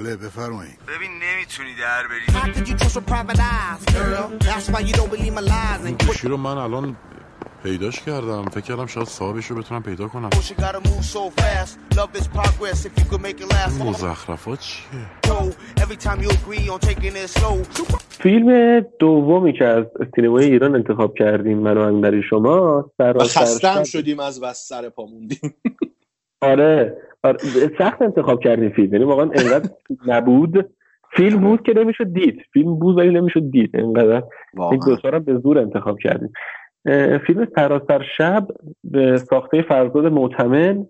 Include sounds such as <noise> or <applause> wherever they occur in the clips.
بله بفرمایید. ببین نمی‌تونی در بری. گوشی رو من الان پیداش کردم. فکر کردم شاید صاحبش رو بتونم پیدا کنم. مزخرفات چیه؟ فیلم دومی که از سینمای ایران انتخاب کردیم من و شما و خسته هم شدیم از بس سر پا موندیم. آره, آره. سخت انتخاب کردیم فیلم. یعنی واقعا انقدر نبود. فیلم بود که نمی‌شد دید. فیلم بود ولی نمی‌شد دید. انقدر این دو به زور انتخاب کردیم. فیلم سراسر شب به ساخته فرزاد معتمن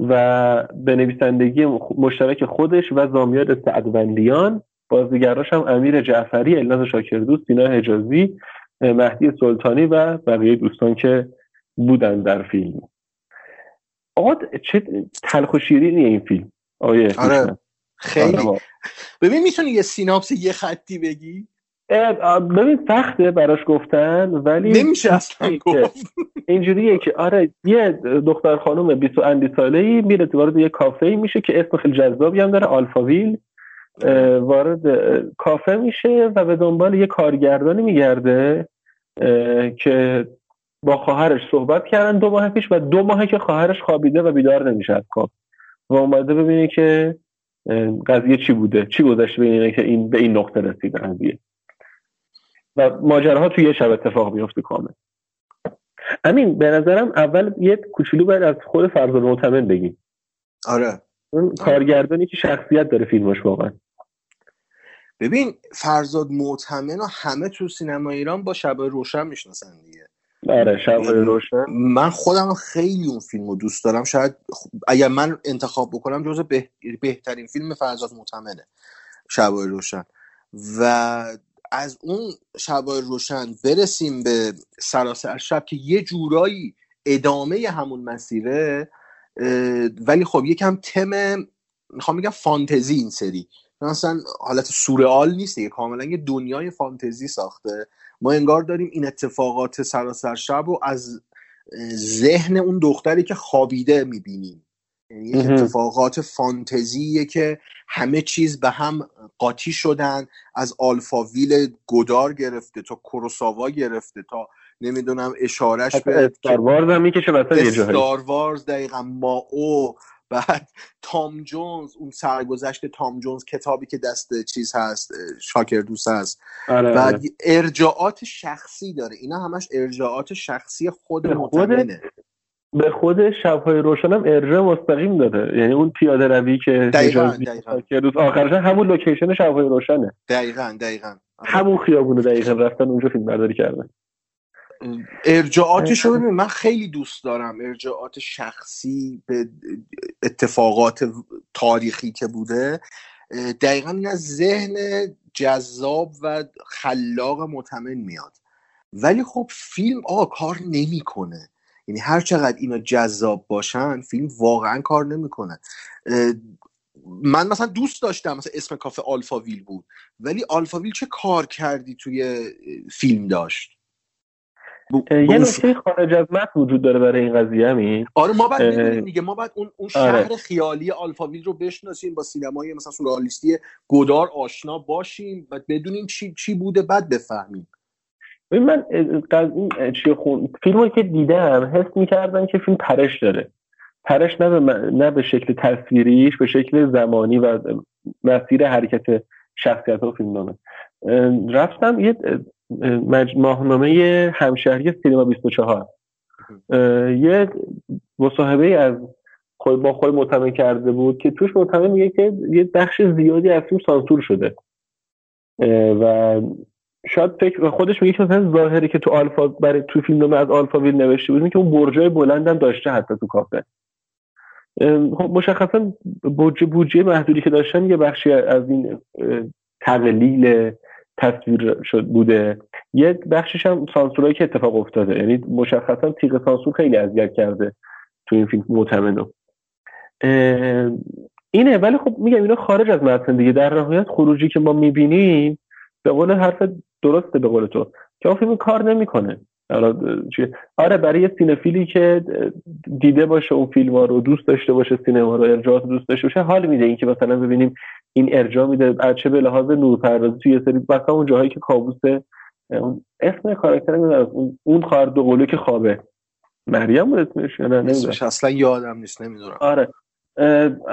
و به نویسندگی مشترک خودش و زامیار سعدوندیان. بازیگراش هم امیر جعفری الناز شاکردوست سینا حجازی مهدی سلطانی و بقیه دوستان که بودن در فیلم. آقا چه تلخ و شیرینی این فیلم. آیه آره خیلی. آره ببین می‌تونی یه سیناپس یه خطی بگی؟ ببین سخته براش گفتن ولی نمیشه اصلا گفت. اینجوریه که آره یه دختر خانم 20 اندی ساله ای میره وارد یه کافه میشه که اسم خیلی جذابی هم داره آلفاویل. وارد کافه میشه و به دنبال یه کارگردانی میگرده که با خواهرش صحبت کردن دو ماه پیش و دو ماهه که خواهرش خوابیده و بیدار نمیشه از خواب و اومده ببینه که قضیه چی بوده؟ چی گذشته ببینه که این به این نقطه رسیده قضیه؟ و ماجراها توی یه شب اتفاق میفته کامل. امین به نظرم اول یه کوچولو باید از خود فرزاد معتمن بگیم. آره. اون کارگردانی که شخصیت داره فیلمش واقعا. ببین فرزاد معتمن و همه تو سینما ایران با شب روشن می‌شناسن آره شب روشن. من خودم خیلی اون فیلم رو دوست دارم. شاید اگر من انتخاب بکنم جز بهترین فیلم فرزاد معتمنه شب روشن. و از اون شبای روشن برسیم به سراسر شب که یه جورایی ادامه همون مسیره ولی خب یکم تم می‌خوام بگم فانتزی این سری. مثلا حالت سورئال نیست دیگه کاملا یه دنیای فانتزی ساخته. ما انگار داریم این اتفاقات سراسر شب رو از ذهن اون دختری که خوابیده می‌بینیم. یعنی یک اتفاقات فانتزیه که همه چیز به هم قاطی شدن از آلفاویل گدار گرفته تا کروساوا گرفته تا نمی‌دونم اشارش به استار وارز هم می‌کشه استار وارز دقیقا ما او بعد تام جونز اون سرگذشت تام جونز کتابی که دست چیز هست شاکر دوست هست. آره بعد آره. ارجاعات شخصی داره. اینا همش ارجاعات شخصی خود متمنه به خود شبهای روشن هم ارجاع مستقیم داده یعنی اون پیاده روی که دقیقا دقیقا. آخرش همون لوکیشن شبهای روشنه. دقیقا دقیقا. همون خیابونه دقیقا رفتن اونجا فیلم برداری کردن. ارجاعاتش رو من خیلی دوست دارم ارجاعات شخصی به اتفاقات تاریخی که بوده. دقیقا این از ذهن جذاب و خلاق متمن میاد. ولی خب فیلم آقا کار نمی‌کنه. یعنی هر چقدر اینا جذاب باشن فیلم واقعا کار نمی‌کنه. من مثلا دوست داشتم مثلا اسم کافه آلفاویل بود. ولی آلفاویل چه کار کردی توی فیلم داشت؟ یه نکته خارج از متن وجود داره برای این قضیه همین آره ما بعد دیگه. ما بعد اون اون آره. شهر خیالی آلفاویل رو بشناسیم با سینمای مثلا سورئالیستی گدار آشنا باشیم و بدونیم چی چی بوده بعد بفهمیم. ببین من این چی خون فیلمو که دیدم حس می‌کردم که فیلم پرش داره. پرش نه به, نه به شکل تصویریش به شکل زمانی و مسیر حرکت شخصیت و فیلم نامه رفتم یه ماهنامه همشهری سینما 24 یه مصاحبه از خود با خود مطمئن کرده بود که توش مطمئن میگه که یه بخش زیادی از فیلم سانسور شده. و شاید فکر خودش میگه که ظاهری که تو آلفا برای تو فیلم نامه از آلفا ویل نوشته بود که اون برجای بلندم داشته حتی تو کافه. خب مشخصا بودجه بودجه محدودی که داشتن یه بخشی از این تقلیل تصویر شد بوده. یه بخشش هم سانسورایی که اتفاق افتاده. یعنی مشخصا تیغ سانسور خیلی اذیت کرده تو این فیلم معتمدو. اینه. ولی خب میگم اینا خارج از متن دیگه. در نهایت خروجی که ما می‌بینیم به قول حرف درسته به قول تو. که فیلم کار نمی‌کنه. آره برای یه سینفیلی که دیده باشه اون فیلم ها رو دوست داشته باشه سینما رو ارجاعات دوست داشته باشه حال میده اینکه مثلا ببینیم این ارجاع میده. چه به لحاظ نورپردازی توی یه سری مثلا اون جاهایی که کابوس اسم کاراکتر اون اون خواهر دو که خوابه. مریم بود اسمش نه؟ اسمش اصلا یادم نیست نمی‌دونم. آره.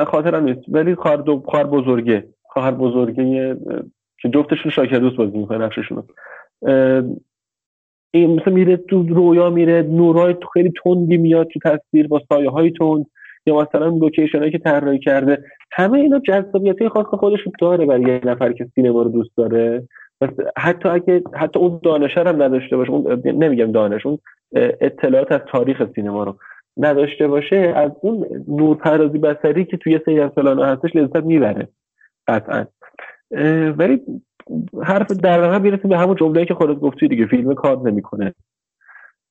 خاطرم نیست. ولی خواهر دو خواهر بزرگه. خواهر بزرگه که جفتشون شاکر دوست بازی می‌کنه نقششون مثلا میره تو رویا میره نورای تو خیلی تندی میاد تو تصویر با سایه های تند یا مثلا لوکیشن هایی که طراحی کرده. همه اینا جذابیت خاص خودش داره برای یه نفر که سینما رو دوست داره. حتی اگه حتی اون دانش هم نداشته باشه اون نمیگم دانش اون اطلاعات از تاریخ سینما رو نداشته باشه از اون نورپردازی بصری که توی سری از هستش لذت می‌بره. قطعا. ولی حرف در واقع می‌رسیم به همون جمله که خودت گفتی دیگه فیلم کار نمی‌کنه.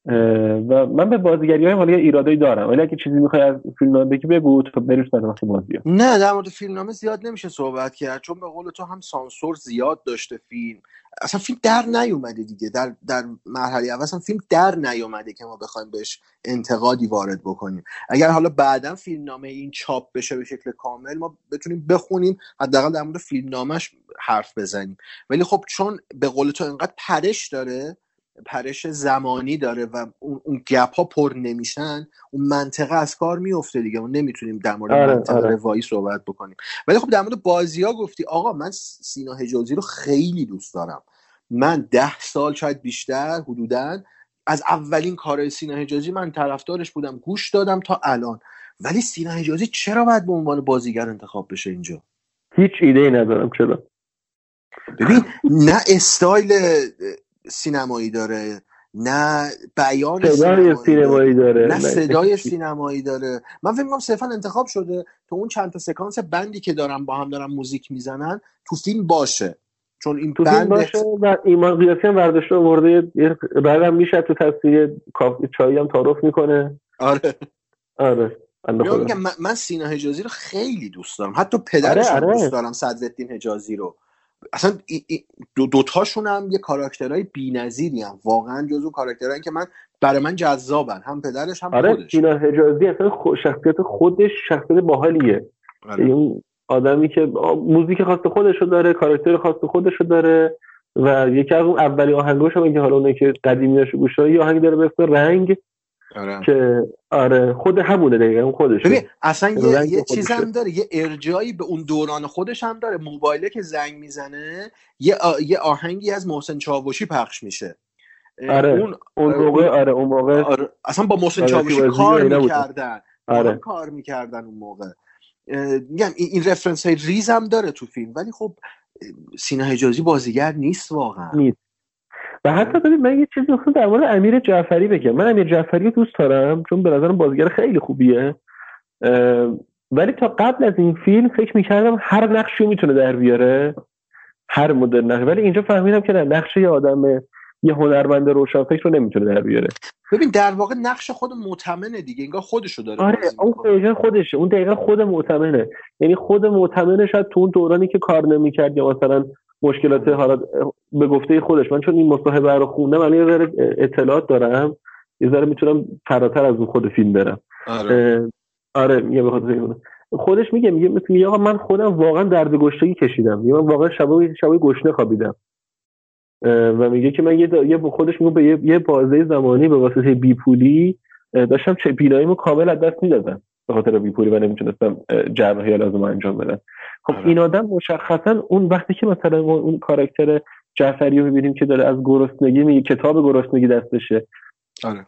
و من به بازیگری های حالا ایرادایی دارم. ولی اگه چیزی می‌خوای از فیلم بگی بگو تو بریم سر وقت بازی نه در مورد فیلمنامه زیاد نمیشه صحبت کرد. چون به قول تو هم سانسور زیاد داشته فیلم. اصلا فیلم در نیومده دیگه. در در مرحله اول اصلا فیلم در نیومده که ما بخوایم بهش انتقادی وارد بکنیم. اگر حالا بعدا فیلمنامه این چاپ بشه به شکل کامل ما بتونیم بخونیم حداقل در مورد فیلمنامهش حرف بزنیم. ولی خب چون به قول تو انقدر پرش داره پرش زمانی داره و اون, اون گپ ها پر نمیشن اون منطقه از کار میفته دیگه. ما نمی‌تونیم در مورد آره، منطقه آره. روایی صحبت بکنیم. ولی خب در مورد بازی ها گفتی آقا من سینا حجازی رو خیلی دوست دارم. من ده سال شاید بیشتر حدودا از اولین کار سینا حجازی من طرفدارش بودم گوش دادم تا الان. ولی سینا حجازی چرا باید به عنوان بازیگر انتخاب بشه اینجا؟ هیچ ایده ای ندارم چرا؟ ببین نه استایل سینمایی داره نه بیان صدای سینمایی داره نه صدای سینمایی داره. من فکر می‌کنم صرفا انتخاب شده تو اون چند تا سکانس بندی که دارم با هم دارم موزیک می‌زنن تو فیلم باشه. چون این تو فیلم باشه و ایمان قیاسی هم برداشته آورده بعدم میشه تو تصویر چایی هم تعارف می‌کنه. آره. آره. میگم من سینا حجازی رو خیلی دوست دارم. حتی پدرش آره، آره. دوست دارم صدرالدین حجازی رو. اصلا دو دوتاشون هم یه کاراکترهای بی‌نظیری هم. واقعا جزو کاراکترهایی که من برای من جذابن. هم پدرش هم آره خودش. سینا حجازی اصلا شخصیت خودش شخصیت باحالیه. آره. این آدمی که موزیک خاص خودشو داره کاراکتر خاص خودشو داره و یکی از اون اولی آهنگاش هم که حالا اونه که قدیمیاشو گوش یه آهنگ داره به اسم رنگ. آره. که آره خود همونه دیگه اون خودش ببین اصلا یه, یه چیز هم داره یه ارجایی به اون دوران خودش هم داره. موبایله که زنگ می‌زنه یه, یه آهنگی از محسن چاوشی پخش میشه. آره اون اون موقع آره اون موقع آره. اصلا با محسن آره چاوشی کار می‌کردن. آره. کار می‌کردن اون موقع. میگم این رفرنس های ریز هم داره تو فیلم. ولی خب سینا حجازی بازیگر نیست واقعا. نیست. و حتی ببین من یه چیزی می‌خوام در مورد امیر جعفری بگم. من امیر جعفری رو دوست دارم چون به نظرم بازیگر خیلی خوبیه. ولی تا قبل از این فیلم فکر می‌کردم هر نقشی رو می‌تونه در بیاره. هر مدل نقش. ولی اینجا فهمیدم که نقش یه آدم یه هنرمند روشنفکر رو نمی‌تونه در بیاره. ببین در واقع نقش خود معتمنه دیگه انگار خودشو داره آره اون دقیقا خودشه. اون دقیقا خود معتمنه یعنی خود معتمنه شاید تو اون دورانی که کار نمی‌کرد یا مثلا مشکلات حالا به گفته خودش. من چون این مصاحبه رو خوندم من یه ذره اطلاعات دارم. یه ذره می‌تونم فراتر از اون خود فیلم برم. آره. آره یه بخاطر خودش میگه میگه مثل میگه آقا من خودم واقعا درد گشنگی کشیدم. میگه من واقعا شبای شبای گشنه خوابیدم. و میگه که من یه, یه خودش میگه به یه, یه بازه زمانی به واسطه بیپولی داشتم چه بیناییمو کامل از دست می‌دادم. به خاطر بیپولی و نمی‌تونستم جراحی لازم انجام بدم. خب آره. این آدم مشخصا اون وقتی که مثلا اون کاراکتر جعفری رو می‌بینیم که داره از گرسنگی میگه کتاب گرسنگی دستشه. آره.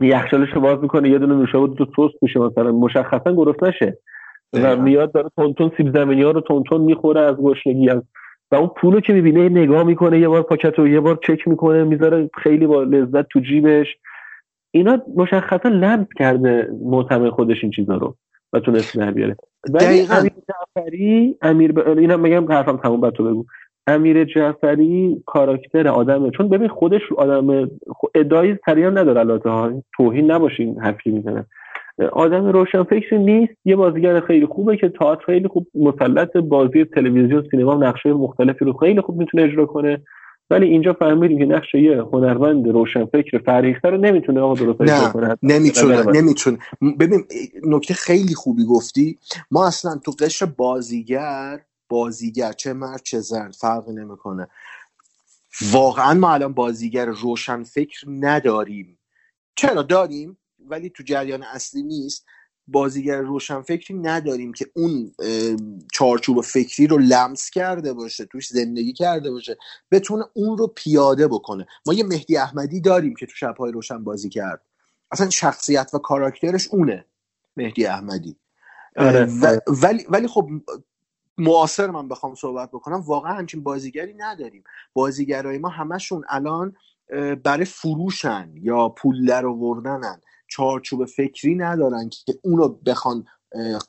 یخچالش رو باز می‌کنه یه دونه نوشابه دو توست میشه مثلا. مشخصا گرسنشه و میاد داره تونتون سیب زمینی ها رو تونتون می‌خوره از گرسنگی از و اون پولو که می‌بینه نگاه می‌کنه یه بار پاکت رو یه بار چک می‌کنه می‌ذاره خیلی با لذت تو جیبش. اینا مشخصا لمس کرده معتمد خودش این چیزا رو و تونست در بیاره. ولی امیر جعفری امیر ب... اینم میگم حرفم تموم بعد تو بگو. امیر جعفری کاراکتر آدمه چون ببین خودش آدم ادعای سریع نداره البته ها. توهین نباشین حرفی می‌زنه. آدم روشن فکر نیست. یه بازیگر خیلی خوبه که تئاتر خیلی خوب مسلط بازی تلویزیون سینما نقشه مختلفی رو خیلی خوب می‌تونه اجرا کنه. ولی اینجا فهمیدیم که نقش یه هنرمند روشنفکر فرهیخته رو نمی‌تونه آقا درست نه کنه. نمی‌تونه نظر من. نمی‌تونه. ببین نکته خیلی خوبی گفتی. ما اصلا تو قشر بازیگر بازیگر چه مرد چه زن فرقی نمی‌کنه. واقعا ما الان بازیگر روشن فکر نداریم. چرا؟ داریم ولی تو جریان اصلی نیست. بازیگر روشن فکری نداریم که اون چارچوب فکری رو لمس کرده باشه توش زندگی کرده باشه بتونه اون رو پیاده بکنه. ما یه مهدی احمدی داریم که تو شبهای روشن بازی کرد. اصلا شخصیت و کاراکترش اونه مهدی احمدی. آره، و-. ولی ولی خب معاصر من بخوام صحبت بکنم واقعا همچین بازیگری نداریم. بازیگرای ما همشون الان برای فروشن یا پول در آوردنن. چارچوب فکری ندارن که اونو بخوان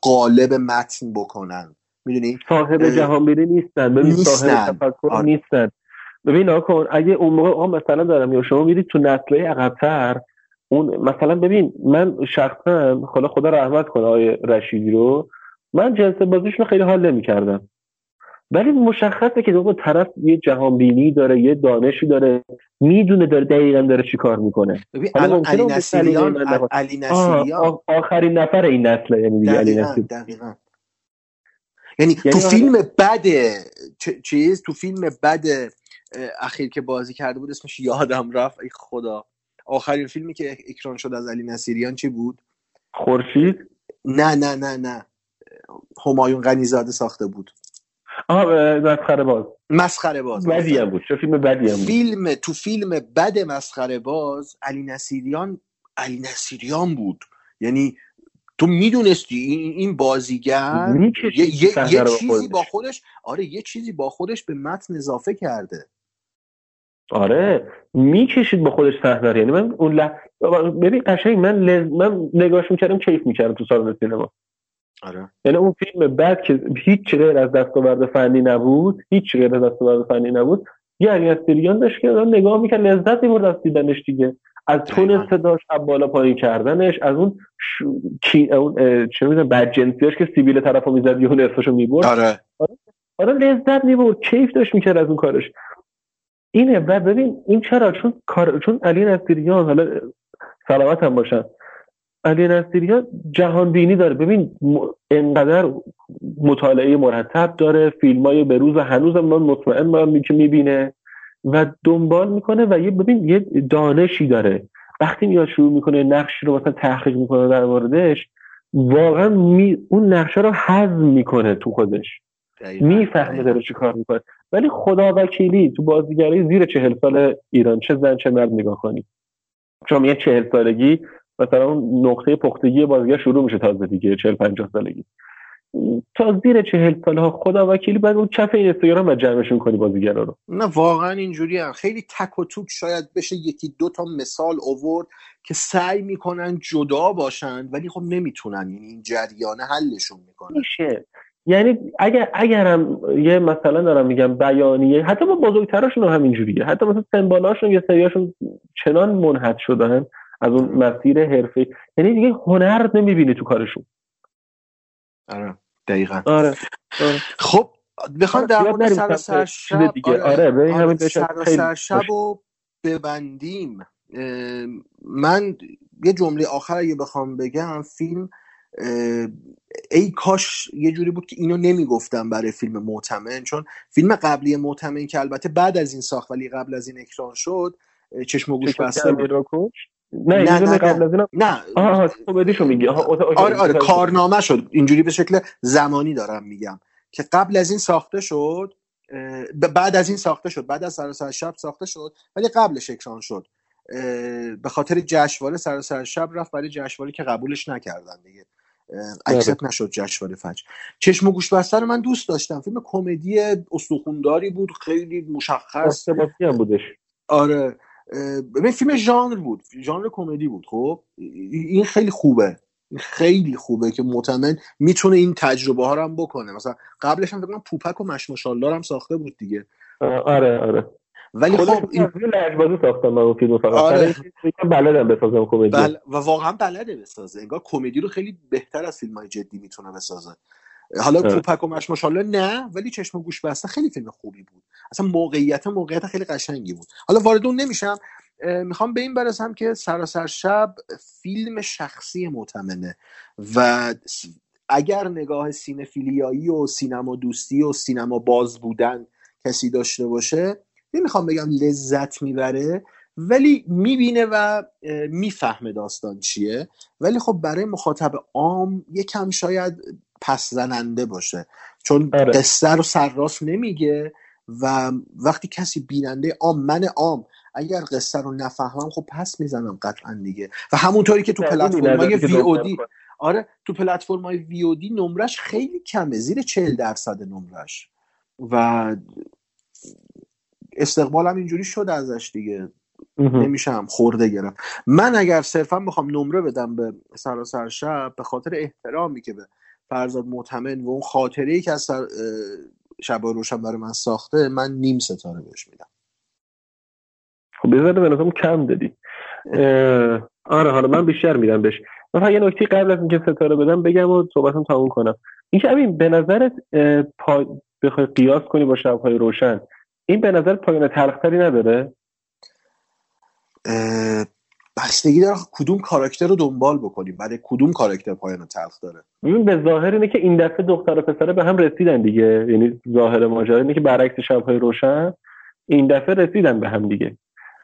قالب متن بکنن. می‌دونی؟ صاحب اه، جهانبینی نیستن. ببین. صاحب تفکر آره. نیستن. ببین آقا کن اگه اون موقع آقا مثلا دارم یا شما میرید تو نسلهای عقبتر اون مثلا ببین من شخصا خدا خدا رحمت کنه آقای رشیدی رو من جنس بازیشون رو خیلی حال نمی‌کردم. ولی مشخصه که آقا طرف یه جهانبینی داره یه دانشی داره می‌دونه داره دقیقا داره چی کار می‌کنه. حالا علی نصیریان علی نصیریان آخرین نفر این نسله یعنی دیگه علی دقیقا نصیری. دقیقا. یعنی تو یعنی فیلم بد چیز تو فیلم بد اخیر که بازی کرده بود اسمش یادم رفت. ای خدا. آخرین فیلمی که اکران شد از علی نصیریان چی بود؟ خورشید؟ نه نه نه نه. همایون غنیزاده ساخته بود. آه مسخره باز. مسخره باز بدی هم بود چه فیلم بدی هم بود. فیلم تو فیلم بد مسخره باز علی نصیریان علی نصیریان بود. یعنی تو می‌دونستی این این بازیگر می‌کشید یه, یه, با چیزی. با خودش آره یه چیزی با خودش به متن اضافه کرده. آره می‌کشید با خودش صحنه. یعنی من اون لح... ببین قشنگ من لز... من نگاهش می‌کردم کیف می‌کردم تو سالن سینما. آره. یعنی اون فیلم بعد که هیچ غیر از دستاورد فنی نبود هیچ غیر از دستاورد فنی نبود یه علی نصیریان داشت که نگاه می‌کرد لذت می‌برد از دیدنش دیگه. از تون. صداش از بالا پایین کردنش از اون ش... کی... اون چه می‌دونم بدجنسیاش که سیبیل طرفو می‌زد یهو نصفشو می‌برد. آره. آره لذت می‌برد کیف داشت می‌کرد از اون کارش. اینه و ببین این چرا؟ چون کار چون علی نصیریان حالا سلامت هم باشن. علی نصیریان جهان بینی داره ببین. انقدر مطالعه مرتب داره فیلم های به روز هنوز هم من مطمئن من که می‌بینه و دنبال می‌کنه و یه ببین یه دانشی داره وقتی میاد شروع می‌کنه نقش رو مثلا تحقیق می‌کنه در موردش واقعا می... اون نقشه رو هضم می‌کنه تو خودش. می‌فهمه. داره چی کار می‌کنه ولی خدا وکیلی تو بازیگری زیر چهل سال ایران چه زن چه مرد نگاه کنی چون یه چهل سالگی مثلا اون نقطه پختگی بازیگر شروع میشه تازه دیگه چهل پنجاه سالگی. تا زیر چهل سال ها خدا وکیلی بعد اون کف این اینستاگرام و جمعشون کنی بازیگرا رو. نه واقعا اینجوری هم. خیلی تک و توک شاید بشه یکی دو تا مثال اوورد که سعی می‌کنن جدا باشن ولی خب نمی‌تونن. یعنی این جریانه حلشون می‌کنه. میشه. یعنی اگر اگرم یه مثلا دارم میگم بیانیه حتی با بزرگتراشون هم همینجوریه حتی مثلا سمبالاشون یه سریاشون چنان منحط شدن از اون مسیر حرفه یعنی دیگه هنر نمی‌بینی تو کارشون. آره دقیقا. آره خب بخوام در زیاد مورد سر شب. دیگه. آره، همین بهش سر شب. رو ببندیم. من یه جمله آخر اگه بخوام بگم فیلم ای کاش یه جوری بود که اینو نمی‌گفتم برای فیلم معتمن چون فیلم قبلی معتمن که البته بعد از این ساخت ولی قبل از این اکران شد چشم و گوش بسته بود. نه نه، نه، قبل از نه. آها کمدیشو میگی. آره آره کارنامه شد. اینجوری به شکل زمانی دارم میگم. که قبل از این ساخته شد بعد از این ساخته شد. بعد از سراسر شب ساخته شد ولی قبلش اکران شد. به خاطر جشنواره سراسر شب رفت برای جشنواره که قبولش نکردن دیگه. اکسپت نشد جشنواره فجر. چشم و گوش بسته رو من دوست داشتم. فیلم کمدی استخونداری بود خیلی مشخص. هم بودش. آره. ببین فیلم ژانر بود. ژانر کمدی بود خب؟ این خیلی خوبه. این خیلی خوبه که معتمد می‌تونه این تجربه ها رو هم بکنه. مثلا قبلش هم فکر کنم پوپک و مشمشالدار هم ساخته بود دیگه. آره آره. ولی خب این لجبازی ساختم من اون فیلمو فقط. آره. بلدم بسازم کمدی. بل... و واقعا بلده بسازه. انگار کمدی رو خیلی بهتر از فیلم های جدی می‌تونه بسازه. حالا. کوپک و مشماشالا نه ولی چشم و گوش بسته خیلی فیلم خوبی بود. اصلا موقعیت موقعیت خیلی قشنگی بود. حالا وارد اون نمیشم. می‌خوام به این برسم که سراسر شب فیلم شخصی معتمنه و اگر نگاه سینفیلیایی و سینما دوستی و سینما باز بودن کسی داشته باشه نمی‌خوام بگم لذت می‌بره ولی می‌بینه و می‌فهمه داستان چیه. ولی خب برای مخاطب عام یکم شاید پس زننده باشه چون آره. قصه رو سرراست نمیگه و وقتی کسی بیننده عام من عام اگر قصه رو نفهمم خب پس می‌زنم قطعا دیگه و همونطوری که تو دقیقاً پلتفرم های بیننده‌ای که وی او دی. آره تو پلتفرم های وی او دی نمرش خیلی کمه زیر 40 درصد نمرش و استقبالم اینجوری شد ازش دیگه. نمیشم خورده گرفت من اگر صرفا بخوام نمره بدم به سراسر شب به خاطر احترامی که به فرزاد معتمن و اون خاطره ای که از سر شب روشن برای من ساخته من نیم ستاره بهش میدم. خب بذاره به نظرم کم دادی. آره حالا من بیشتر میدم بهش. من یه نکته قبل از اینکه ستاره بدم بگم و صحبتم تموم کنم. اینکه همین به نظرت پا... بخوای قیاس کنی با شبهای روشن این به نظر پایان تلختری نداره؟ بستگی داره کدوم کاراکتر رو دنبال بکنیم؟ برای کدوم کاراکتر پایان تلخ داره؟ ببین به ظاهر اینه که این دفعه دختر و پسره به هم رسیدن دیگه. یعنی ظاهر ماجرا اینه که برعکس شبهای روشن این دفعه رسیدن به هم دیگه.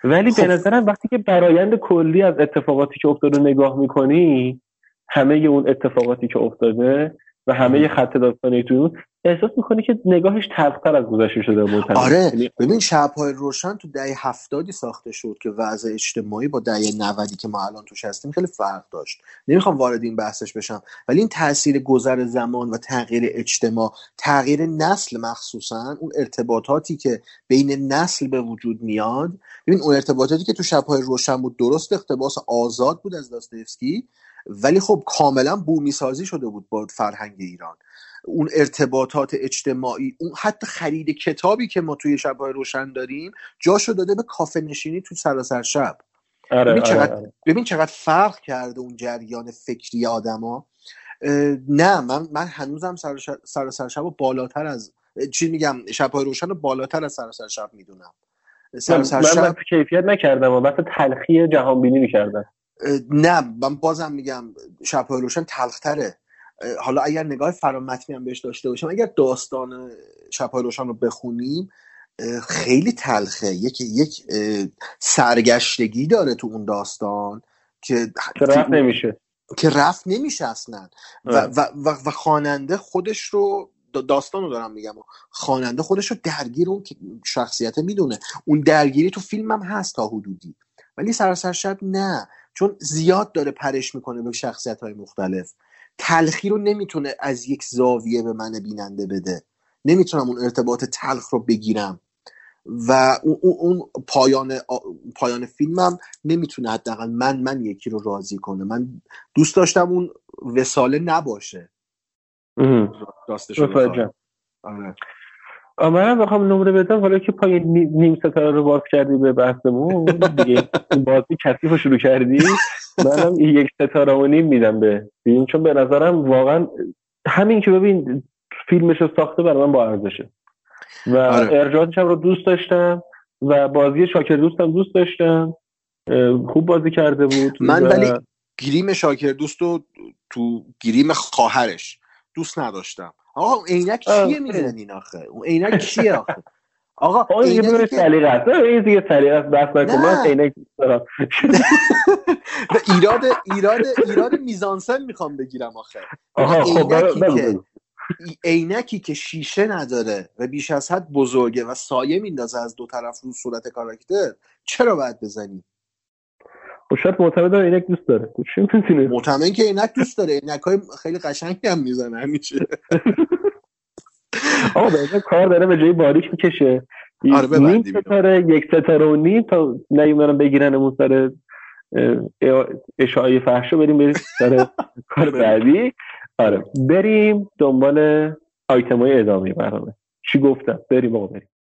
ولی خب. به نظرم وقتی که برایند کلی از اتفاقاتی که افتاده رو نگاه می‌کنی همه اون اتفاقاتی که افتاده و همه خط داستانی تو اون احساس می‌کنی که نگاهش تلختر از گذشته شده مطمئن آره یعنی ببین شبهای روشن تو دهه هفتادی ساخته شد که وضع اجتماعی با دهه نودی که ما الان توش هستیم خیلی فرق داشت. نمی‌خوام وارد این بحثش بشم ولی این تاثیر گذر زمان و تغییر اجتماع تغییر نسل مخصوصا اون ارتباطاتی که بین نسل به وجود میاد. ببین اون ارتباطاتی که تو شبهای روشن بود درست اقتباس آزاد بود از داستایفسکی ولی خب کاملا بومی سازی شده بود با فرهنگ ایران. اون ارتباطات اجتماعی اون حتی خرید کتابی که ما توی شبهای روشن داریم جاشو داده به کافه نشینی تو سراسر شب. آره ببین آره, چقدر آره. ببین چقدر فرق کرده اون جریان فکری آدما. نه من من هنوزم سراسر شب رو بالاتر از چی میگم شبهای روشن رو بالاتر از سراسر شب می‌دونم. سراسر من, شب من کیفیت نکردم و تلخی جهان بینی می‌کردم. نه من بازم میگم شبهای روشن تلختره. حالا اگر نگاه فرامتنی هم بهش داشته باشم اگر داستان شبهای روشن رو بخونیم خیلی تلخه. یک یک سرگشتگی داره تو اون داستان که رفت نمیشه. که رفت نمیشه اصلا. و, آره. و, و, و خواننده خودش رو دا- داستان رو دارم میگم. خواننده خودش رو درگیر اون شخصیت می‌دونه. اون درگیری تو فیلم هم هست تا حدودی. ولی سراسر شب نه. چون زیاد داره پرش می‌کنه به شخصیت های مختلف. تلخی رو نمی‌تونه از یک زاویه به من بیننده بده. نمی‌تونم اون ارتباط تلخ رو بگیرم. و اون, اون- پایان پایان فیلمم نمی‌تونه حداقل من من یکی رو راضی کنه. من دوست داشتم اون وساله نباشه. راستش. آره. منم بخوام نمره بدم حالا که پای نی- نیم ستاره رو باز کردی به بحثمون دیگه بازی کثیف رو شروع کردی. منم یک ستاره و نیم میدم به فیلم چون به نظرم واقعا همین که ببین فیلمش رو ساخته برای من با ارزشه. و آره. ارجاعاتش هم رو دوست داشتم و بازی شاکر دوستم دوست داشتم. خوب بازی کرده بود. من و- ولی گریم شاکر دوست رو تو گریم خواهرش دوست نداشتم. آقا اون عینک چیه می‌زنین آخه؟ اون عینک چیه آخه؟ <laughs> آقا دیگه عینکی ببینش که سلیقه است. این دیگه سلیقه است. بحث نکن. من عینک دارم. <laughs> ایراد ایراد ایراد میزانسن می‌خوام بگیرم آخه. آها خب عینکی که شیشه نداره و بیش از حد بزرگه و سایه میندازه از دو طرف رو صورت کاراکتر چرا باید بزنی؟ خب شاید معتمد داره عینک دوست داره. خب چی می‌تونه معتمن که عینک دوست داره. عینک های خیلی قشنگی هم می‌زنه همیشه. <laughs> آقا به کار داره به جای باریک می‌کشه. آره، نیم. ستاره یک ستاره و نیم تا نیومدن بگیرنمون سر اه، اشاعه فحشو بریم بریم سر <laughs> کار بعدی. آره. بریم دنبال آیتم های ادامه برنامه. چی گفتم؟ بریم آقا بریم.